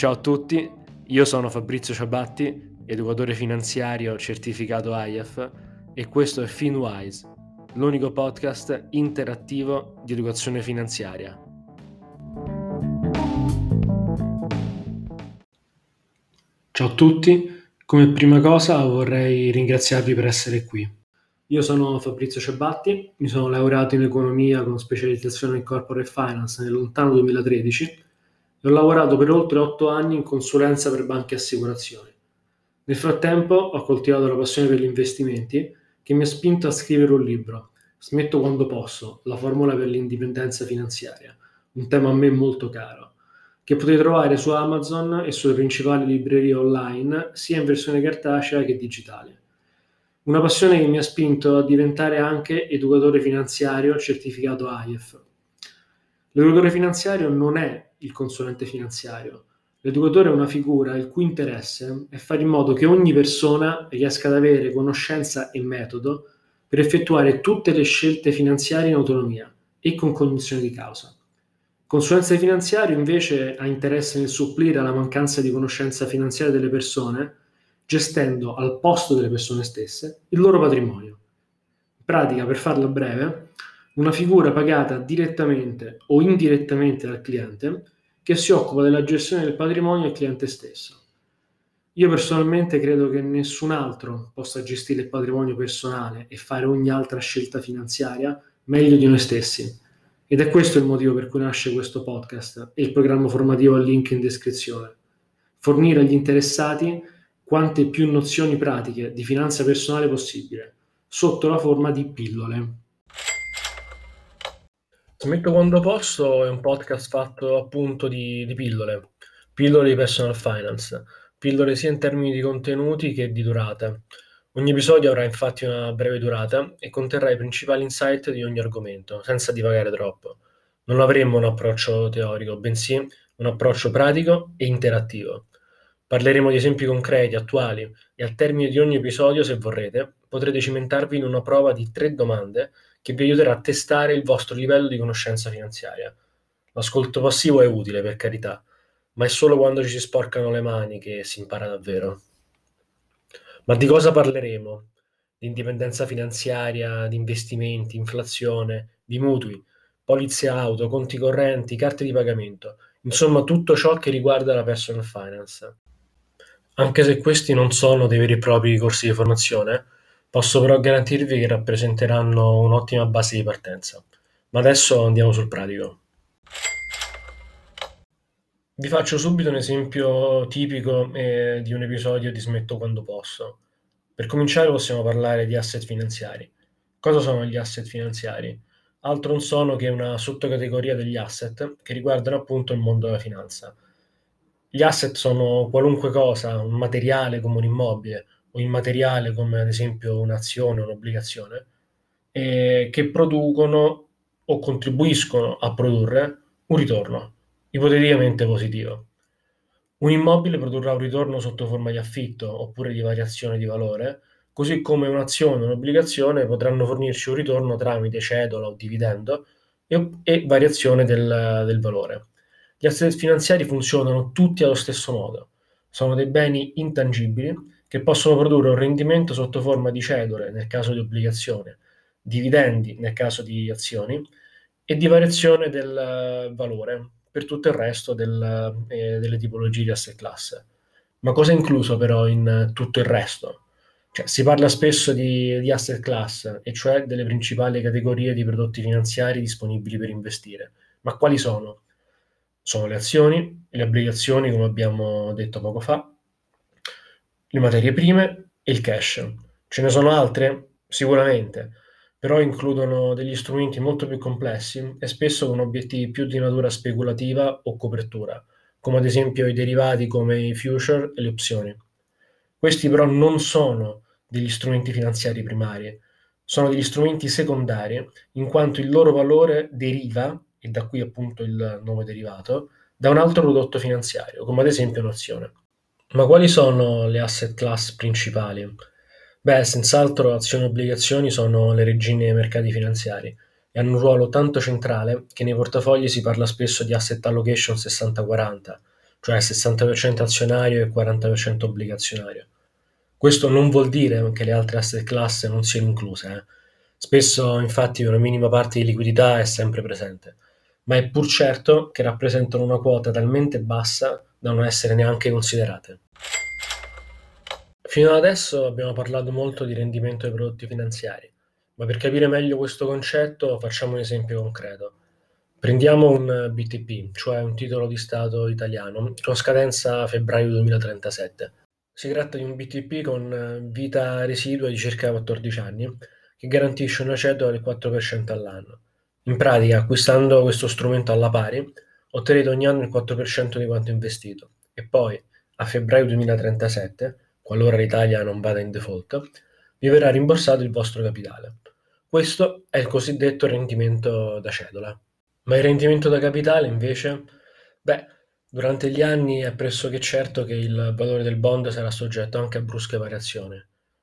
Ciao a tutti, io sono Fabrizio Ciabatti, educatore finanziario certificato IAF e questo è FinWise, l'unico podcast interattivo di educazione finanziaria. Ciao a tutti, come prima cosa vorrei ringraziarvi per essere qui. Io sono Fabrizio Ciabatti, mi sono laureato in economia con specializzazione in corporate finance nel lontano 2013 e ho lavorato per oltre otto anni in consulenza per banche e assicurazioni. Nel frattempo ho coltivato la passione per gli investimenti che mi ha spinto a scrivere un libro, Smetto quando posso, la formula per l'indipendenza finanziaria, un tema a me molto caro, che potete trovare su Amazon e sulle principali librerie online, sia in versione cartacea che digitale. Una passione che mi ha spinto a diventare anche educatore finanziario certificato AIEF. L'educatore finanziario non è il consulente finanziario. L'educatore è una figura il cui interesse è fare in modo che ogni persona riesca ad avere conoscenza e metodo per effettuare tutte le scelte finanziarie in autonomia e con cognizione di causa. Consulente finanziario invece ha interesse nel supplire alla mancanza di conoscenza finanziaria delle persone, gestendo al posto delle persone stesse il loro patrimonio. In pratica, per farla breve, una figura pagata direttamente o indirettamente dal cliente che si occupa della gestione del patrimonio del cliente stesso. Io personalmente credo che nessun altro possa gestire il patrimonio personale e fare ogni altra scelta finanziaria meglio di noi stessi. Ed è questo il motivo per cui nasce questo podcast e il programma formativo al link in descrizione. Fornire agli interessati quante più nozioni pratiche di finanza personale possibile, sotto la forma di pillole. Smetto quando posso è un podcast fatto appunto di, di pillole, pillole di personal finance, pillole sia in termini di contenuti che di durata. Ogni episodio avrà infatti una breve durata e conterrà i principali insight di ogni argomento, senza divagare troppo. Non avremo un approccio teorico, bensì un approccio pratico e interattivo. Parleremo di esempi concreti, attuali e al termine di ogni episodio, se vorrete, potrete cimentarvi in una prova di tre domande che vi aiuterà a testare il vostro livello di conoscenza finanziaria. L'ascolto passivo è utile, per carità, ma è solo quando ci si sporcano le mani che si impara davvero. Ma di cosa parleremo? Di indipendenza finanziaria, di investimenti, inflazione, di mutui, polizze auto, conti correnti, carte di pagamento, insomma tutto ciò che riguarda la personal finance. Anche se questi non sono dei veri e propri corsi di formazione, Posso però garantirvi che rappresenteranno un'ottima base di partenza. Ma adesso andiamo sul pratico. Vi faccio subito un esempio tipico eh, di un episodio di Smetto quando posso. Per cominciare possiamo parlare di asset finanziari. Cosa sono gli asset finanziari? Altro non sono che una sottocategoria degli asset che riguardano appunto il mondo della finanza. Gli asset sono qualunque cosa, un materiale come un immobile, o immateriale come ad esempio un'azione o un'obbligazione, eh, che producono o contribuiscono a produrre un ritorno, ipoteticamente positivo. Un immobile produrrà un ritorno sotto forma di affitto oppure di variazione di valore, così come un'azione o un'obbligazione potranno fornirci un ritorno tramite cedola o dividendo e, e variazione del, del valore. Gli asset finanziari funzionano tutti allo stesso modo, sono dei beni intangibili che possono produrre un rendimento sotto forma di cedole nel caso di obbligazione, dividendi nel caso di azioni e di variazione del valore per tutto il resto del, eh, delle tipologie di asset class. Ma cosa è incluso però in tutto il resto? Cioè, si parla spesso di, di asset class, e cioè delle principali categorie di prodotti finanziari disponibili per investire. Ma quali sono? Sono le azioni, le obbligazioni, come abbiamo detto poco fa, le materie prime e il cash. Ce ne sono altre? Sicuramente, però includono degli strumenti molto più complessi e spesso con obiettivi più di natura speculativa o copertura, come ad esempio i derivati come i future e le opzioni. Questi però non sono degli strumenti finanziari primari, sono degli strumenti secondari in quanto il loro valore deriva, e da qui appunto il nome derivato, da un altro prodotto finanziario, come ad esempio un'azione. Ma quali sono le asset class principali? Beh, senz'altro azioni e obbligazioni sono le regine dei mercati finanziari e hanno un ruolo tanto centrale che nei portafogli si parla spesso di asset allocation 60-40, cioè 60% azionario e 40% obbligazionario. Questo non vuol dire che le altre asset class non siano incluse. Eh. Spesso infatti una minima parte di liquidità è sempre presente, ma è pur certo che rappresentano una quota talmente bassa da non essere neanche considerate. Fino ad adesso abbiamo parlato molto di rendimento dei prodotti finanziari, ma per capire meglio questo concetto facciamo un esempio concreto. Prendiamo un BTP, cioè un titolo di Stato italiano, con scadenza febbraio 2037. Si tratta di un BTP con vita residua di circa 14 anni, che garantisce una cedola del 4% all'anno. In pratica, acquistando questo strumento alla pari, otterrete ogni anno il 4% di quanto investito e poi, a febbraio 2037, qualora l'Italia non vada in default, vi verrà rimborsato il vostro capitale. Questo è il cosiddetto rendimento da cedola. Ma il rendimento da capitale invece? Beh, durante gli anni è pressoché certo che il valore del bond sarà soggetto anche a brusche variazioni.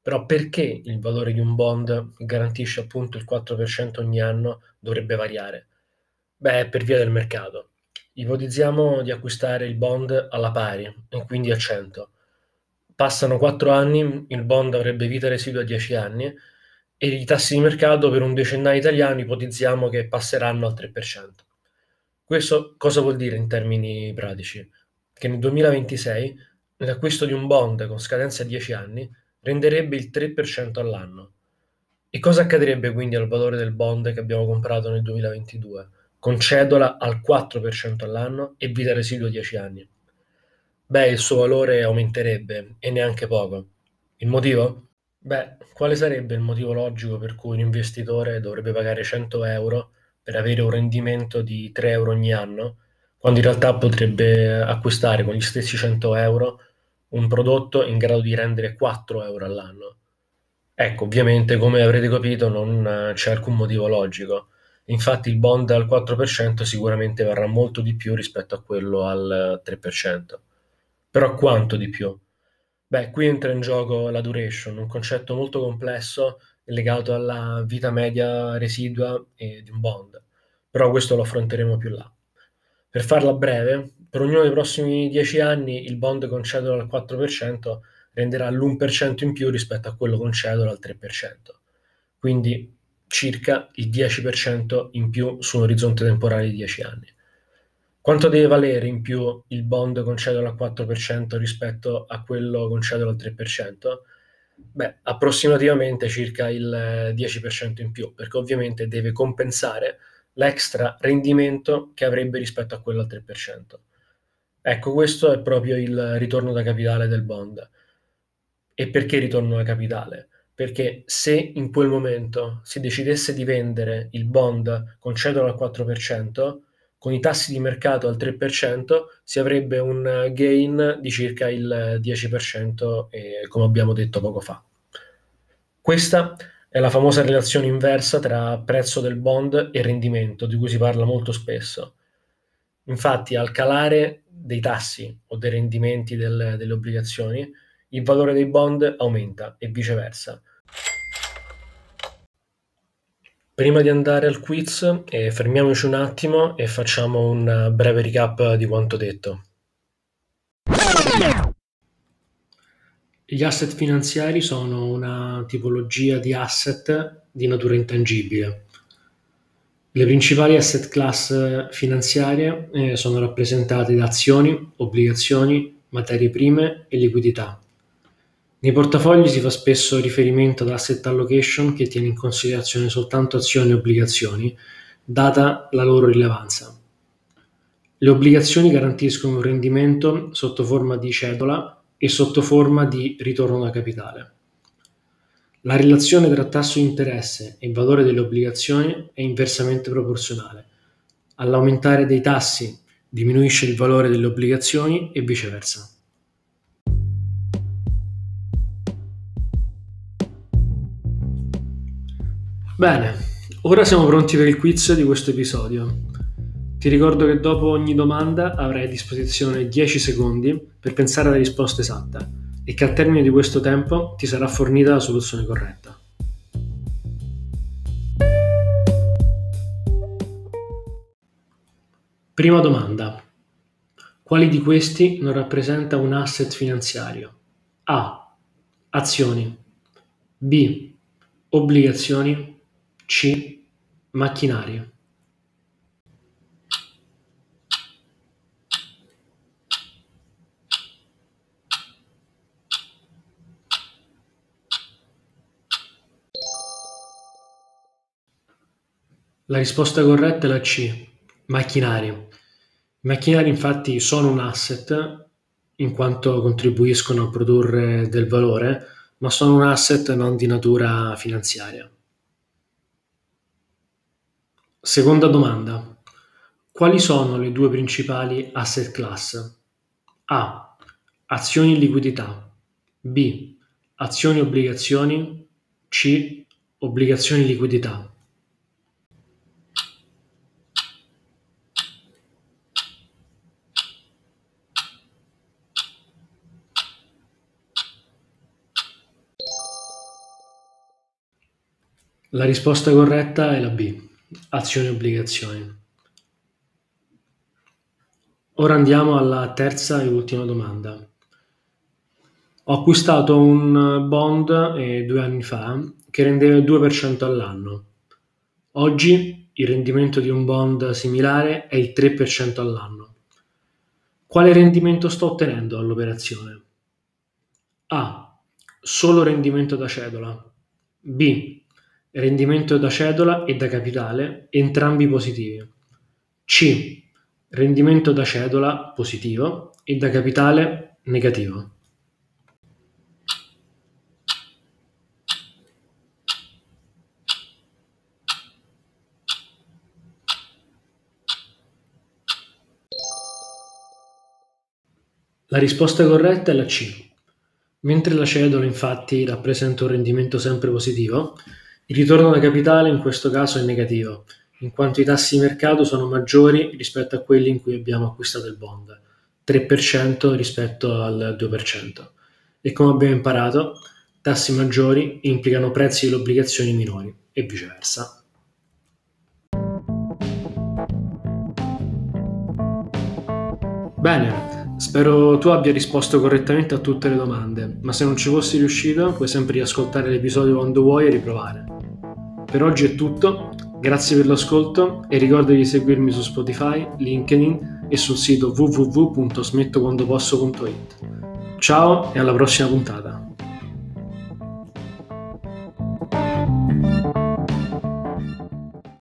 Però perché il valore di un bond che garantisce appunto il 4% ogni anno dovrebbe variare? Beh, per via del mercato. Ipotizziamo di acquistare il bond alla pari e quindi a 100. Passano 4 anni, il bond avrebbe vita residua a 10 anni e i tassi di mercato per un decennale italiano ipotizziamo che passeranno al 3%. Questo cosa vuol dire in termini pratici? Che nel 2026 l'acquisto di un bond con scadenza a 10 anni renderebbe il 3% all'anno. E cosa accadrebbe quindi al valore del bond che abbiamo comprato nel 2022, con cedola al 4% all'anno e vita residua 10 anni? Beh, il suo valore aumenterebbe e neanche poco. Il motivo? Beh, quale sarebbe il motivo logico per cui un investitore dovrebbe pagare 100 euro per avere un rendimento di 3 euro ogni anno, quando in realtà potrebbe acquistare con gli stessi 100 euro un prodotto in grado di rendere 4 euro all'anno? Ecco, ovviamente, come avrete capito, non c'è alcun motivo logico. Infatti il bond al 4% sicuramente varrà molto di più rispetto a quello al 3%. Però quanto di più? Beh, qui entra in gioco la duration, un concetto molto complesso legato alla vita media residua di un bond, però questo lo affronteremo più là. Per farla breve, per ognuno dei prossimi 10 anni il bond con cedola al 4% renderà l'1% in più rispetto a quello con cedola al 3%, quindi circa il 10% in più su un orizzonte temporale di 10 anni. Quanto deve valere in più il bond con cedola al 4% rispetto a quello con cedola al 3%? Beh, approssimativamente circa il 10% in più, perché ovviamente deve compensare l'extra rendimento che avrebbe rispetto a quello al 3%. Ecco, questo è proprio il ritorno da capitale del bond. E perché ritorno da capitale? Perché se in quel momento si decidesse di vendere il bond con cedola al 4%, con i tassi di mercato al 3% si avrebbe un gain di circa il 10%, eh, come abbiamo detto poco fa. Questa è la famosa relazione inversa tra prezzo del bond e rendimento, di cui si parla molto spesso. Infatti, al calare dei tassi o dei rendimenti del, delle obbligazioni, il valore dei bond aumenta e viceversa. Prima di andare al quiz, eh, fermiamoci un attimo e facciamo un breve recap di quanto detto. Gli asset finanziari sono una tipologia di asset di natura intangibile. Le principali asset class finanziarie eh, sono rappresentate da azioni, obbligazioni, materie prime e liquidità. Nei portafogli si fa spesso riferimento ad asset allocation che tiene in considerazione soltanto azioni e obbligazioni, data la loro rilevanza. Le obbligazioni garantiscono un rendimento sotto forma di cedola e sotto forma di ritorno da capitale. La relazione tra tasso di interesse e valore delle obbligazioni è inversamente proporzionale. All'aumentare dei tassi diminuisce il valore delle obbligazioni e viceversa. Bene, ora siamo pronti per il quiz di questo episodio. Ti ricordo che dopo ogni domanda avrai a disposizione 10 secondi per pensare alla risposta esatta e che al termine di questo tempo ti sarà fornita la soluzione corretta. Prima domanda. Quali di questi non rappresenta un asset finanziario? A. Azioni. B. Obbligazioni. C. Macchinario. La risposta corretta è la C, macchinari. I macchinari infatti sono un asset in quanto contribuiscono a produrre del valore, ma sono un asset non di natura finanziaria. Seconda domanda. Quali sono le due principali asset class? A. Azioni e liquidità. B. Azioni e obbligazioni. C. Obbligazioni e liquidità. La risposta corretta è la B, azioni e obbligazioni. Ora andiamo alla terza e ultima domanda. Ho acquistato un bond eh, due anni fa che rendeva il 2% all'anno. Oggi il rendimento di un bond similare è il 3% all'anno. Quale rendimento sto ottenendo all'operazione? A. Solo rendimento da cedola. B rendimento da cedola e da capitale, entrambi positivi. C. Rendimento da cedola positivo e da capitale negativo. La risposta corretta è la C. Mentre la cedola infatti rappresenta un rendimento sempre positivo, il ritorno da capitale in questo caso è negativo, in quanto i tassi di mercato sono maggiori rispetto a quelli in cui abbiamo acquistato il bond, 3% rispetto al 2%. E come abbiamo imparato, tassi maggiori implicano prezzi delle obbligazioni minori e viceversa. Bene, spero tu abbia risposto correttamente a tutte le domande, ma se non ci fossi riuscito puoi sempre riascoltare l'episodio quando vuoi e riprovare. Per oggi è tutto, grazie per l'ascolto e ricorda di seguirmi su Spotify, LinkedIn e sul sito www.smettoquandoposso.it. Ciao e alla prossima puntata!